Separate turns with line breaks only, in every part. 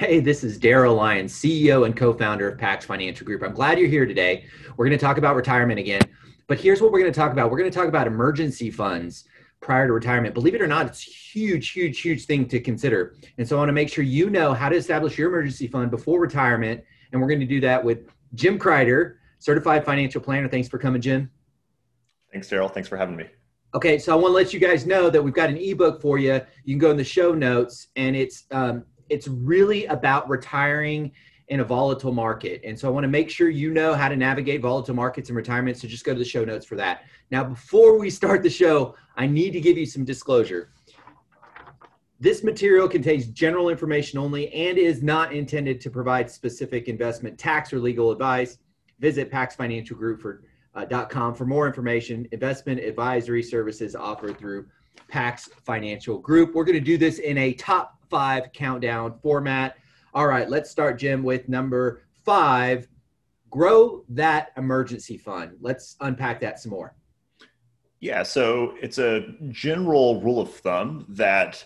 Hey, this is Daryl Lyons, CEO and co founder of PAX Financial Group. I'm glad you're here today. We're going to talk about retirement again, but here's what we're going to talk about we're going to talk about emergency funds prior to retirement. Believe it or not, it's a huge, huge, huge thing to consider. And so I want to make sure you know how to establish your emergency fund before retirement. And we're going to do that with Jim Kreider, certified financial planner. Thanks for coming, Jim.
Thanks, Daryl. Thanks for having me.
Okay, so I want to let you guys know that we've got an ebook for you. You can go in the show notes, and it's um, it's really about retiring in a volatile market. And so I want to make sure you know how to navigate volatile markets and retirement. So just go to the show notes for that. Now, before we start the show, I need to give you some disclosure. This material contains general information only and is not intended to provide specific investment, tax, or legal advice. Visit Pax Financial Group for, uh, .com for more information. Investment advisory services offered through Pax Financial Group. We're going to do this in a top five countdown format. All right, let's start, Jim, with number five grow that emergency fund. Let's unpack that some more.
Yeah, so it's a general rule of thumb that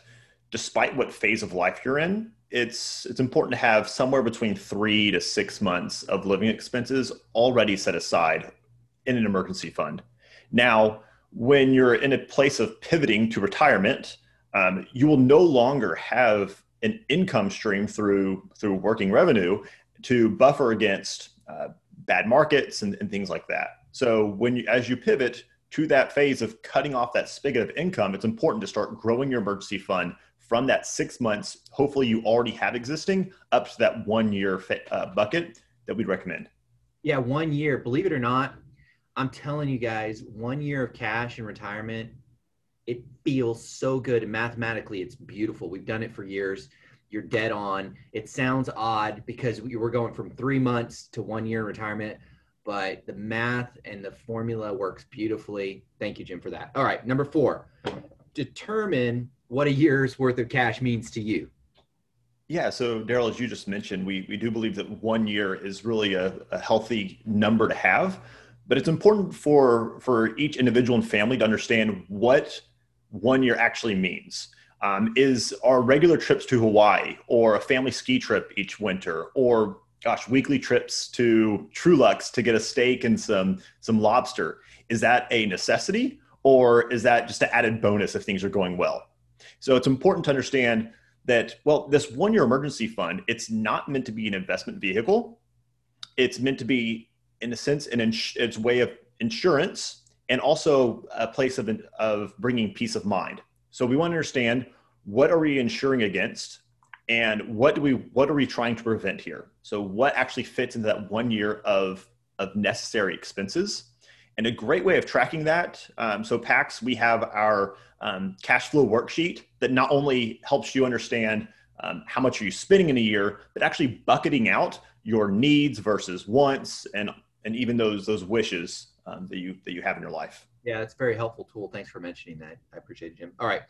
despite what phase of life you're in, it's it's important to have somewhere between 3 to 6 months of living expenses already set aside in an emergency fund. Now, when you're in a place of pivoting to retirement, um, you will no longer have an income stream through through working revenue to buffer against uh, bad markets and, and, things like that. So when you as you pivot to that phase of cutting off that spigot of income, it's important to start growing your emergency fund from that six months. Hopefully, you already have existing up to that one year uh, bucket that we'd recommend.
Yeah, one year. Believe it or not, I'm telling you guys, one year of cash in retirement it feels so good. And mathematically it's beautiful. We've done it for years. You're dead on. It sounds odd because we were going from three months to one year in retirement but the math and the formula works beautifully. Thank you jim for that. All right number four. Determine what a year's worth of cash means to you.
Yeah, so Daryl, as you just mentioned, we, we do believe that one year is really a, a healthy number to have, but it's important for for each individual and family to understand what one year actually means. Um, is our regular trips to Hawaii or a family ski trip each winter or gosh, weekly trips to Truluck's to get a steak and some some lobster. Is that a necessity or is that just an added bonus if things are going well? So it's important to understand that well, this one year emergency fund, it's not meant to be an investment vehicle. It's meant to be, in a sense, an ins- its way of insurance and also a place of, of bringing peace of mind. So we want to understand what are we insuring against and what do we what are we trying to prevent here so what actually fits into that one year of of necessary expenses and a great way of tracking that um, so pax we have our um, cash flow worksheet that not only helps you understand um, how much are you spending in a year but actually bucketing out your needs versus wants and and even those those wishes um, that you that you have in your life.
Yeah, it's a very helpful tool. Thanks for mentioning that. I appreciate it, Jim. All right,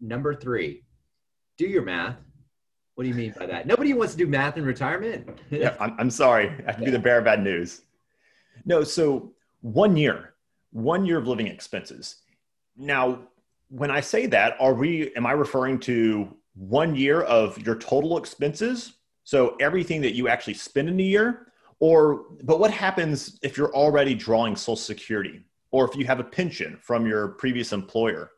number three, do your math. What do you mean by that? Nobody wants to do math in retirement.
yeah, I'm, I'm sorry. I can yeah. be the bearer of bad news. No, so one year, one year of living expenses. Now, when I say that, are we? Am I referring to one year of your total expenses? So everything that you actually spend in a year, or, but what happens if you're already drawing Social Security, or if you have a pension from your previous employer,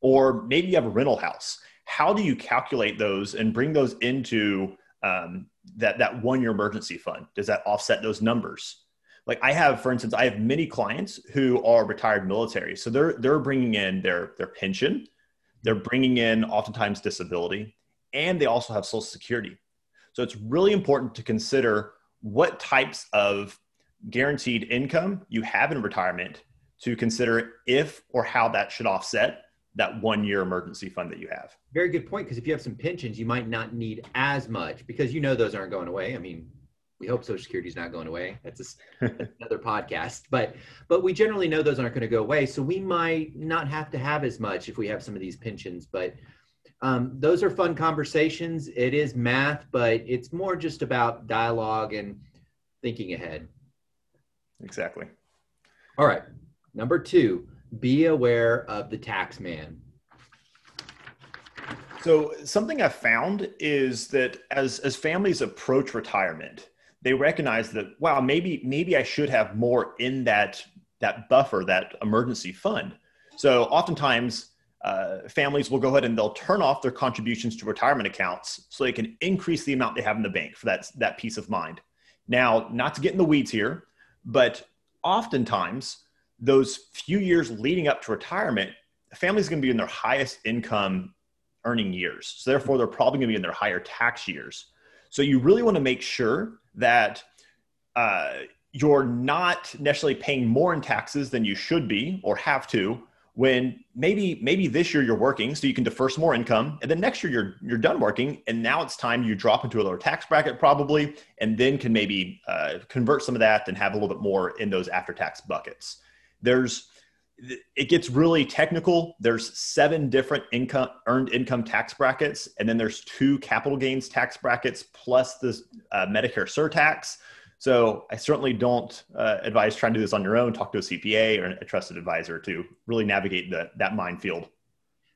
or maybe you have a rental house? How do you calculate those and bring those into um, that that one year emergency fund? Does that offset those numbers? Like I have, for instance, I have many clients who are retired military, so they're they're bringing in their their pension, they're bringing in oftentimes disability, and they also have Social Security. So it's really important to consider what types of guaranteed income you have in retirement to consider if or how that should offset that one year emergency fund that you have.
Very good point. Because if you have some pensions, you might not need as much because you know those aren't going away. I mean, we hope Social Security is not going away. That's, a, that's another podcast. But but we generally know those aren't going to go away. So we might not have to have as much if we have some of these pensions. But um, those are fun conversations. It is math, but it's more just about dialogue and thinking ahead.
Exactly.
All right. Number two, be aware of the tax man.
So something I've found is that as as families approach retirement, they recognize that wow, maybe maybe I should have more in that that buffer, that emergency fund. So oftentimes uh, families will go ahead and they'll turn off their contributions to retirement accounts so they can increase the amount they have in the bank for that, that peace of mind. Now, not to get in the weeds here, but oftentimes those few years leading up to retirement, the family's going to be in their highest income earning years. So therefore, they're probably going to be in their higher tax years. So you really want to make sure that uh, you're not necessarily paying more in taxes than you should be or have to when maybe maybe this year you're working so you can defer some more income and then next year you're you're done working and now it's time you drop into a lower tax bracket probably and then can maybe uh, convert some of that and have a little bit more in those after tax buckets. There's it gets really technical. There's seven different income earned income tax brackets and then there's two capital gains tax brackets plus the uh, medicare surtax so I certainly don't uh, advise trying to do this on your own. Talk to a CPA or a trusted advisor to really navigate the, that minefield.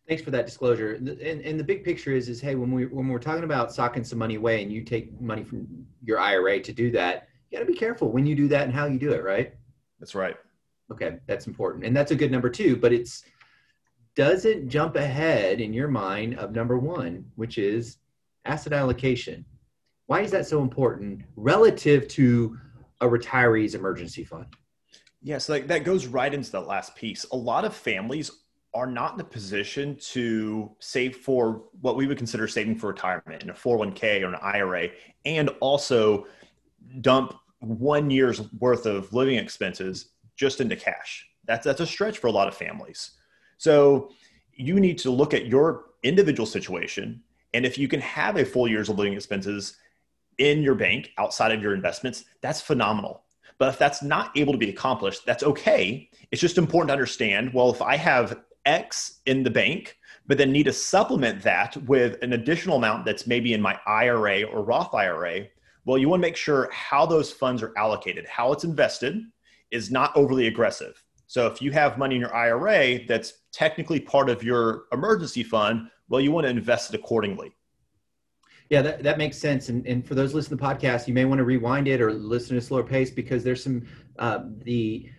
Thanks for that disclosure. And, and the big picture is, is hey, when we when we're talking about socking some money away, and you take money from your IRA to do that, you got to be careful when you do that and how you do it, right?
That's right.
Okay, that's important, and that's a good number two. But it's doesn't jump ahead in your mind of number one, which is asset allocation. Why is that so important relative to a retiree's emergency fund?
Yes, like that goes right into the last piece. A lot of families are not in a position to save for what we would consider saving for retirement in a 401k or an IRA and also dump one year's worth of living expenses just into cash. That's that's a stretch for a lot of families. So you need to look at your individual situation and if you can have a full year's of living expenses in your bank outside of your investments, that's phenomenal. But if that's not able to be accomplished, that's okay. It's just important to understand well, if I have X in the bank, but then need to supplement that with an additional amount that's maybe in my IRA or Roth IRA, well, you want to make sure how those funds are allocated, how it's invested is not overly aggressive. So if you have money in your IRA that's technically part of your emergency fund, well, you want to invest it accordingly.
Yeah, that, that makes sense. And, and for those listening to the podcast, you may want to rewind it or listen at a slower pace because there's some uh, the,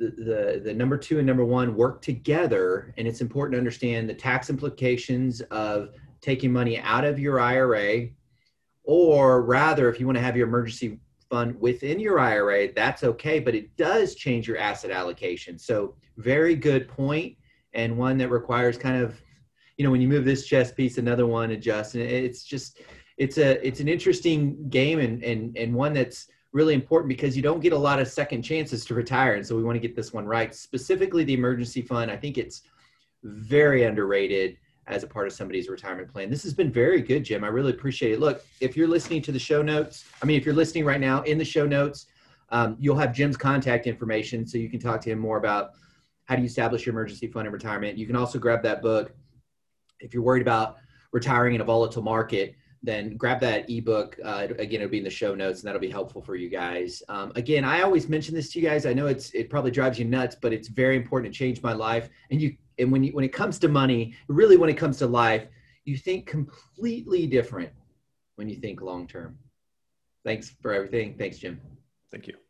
the the the number two and number one work together, and it's important to understand the tax implications of taking money out of your IRA, or rather, if you want to have your emergency fund within your IRA, that's okay, but it does change your asset allocation. So, very good point, and one that requires kind of you know when you move this chess piece another one adjusts and it's just it's a it's an interesting game and and and one that's really important because you don't get a lot of second chances to retire and so we want to get this one right. Specifically the emergency fund i think it's very underrated as a part of somebody's retirement plan. This has been very good jim. I really appreciate it. Look if you're listening to the show notes i mean if you're listening right now in the show notes um, you'll have jim's contact information so you can talk to him more about how do you establish your emergency fund in retirement. You can also grab that book if you're worried about retiring in a volatile market, then grab that ebook. Uh, again, it'll be in the show notes, and that'll be helpful for you guys. Um, again, I always mention this to you guys. I know it's it probably drives you nuts, but it's very important to change my life. And you and when you when it comes to money, really when it comes to life, you think completely different when you think long term. Thanks for everything. Thanks, Jim.
Thank you.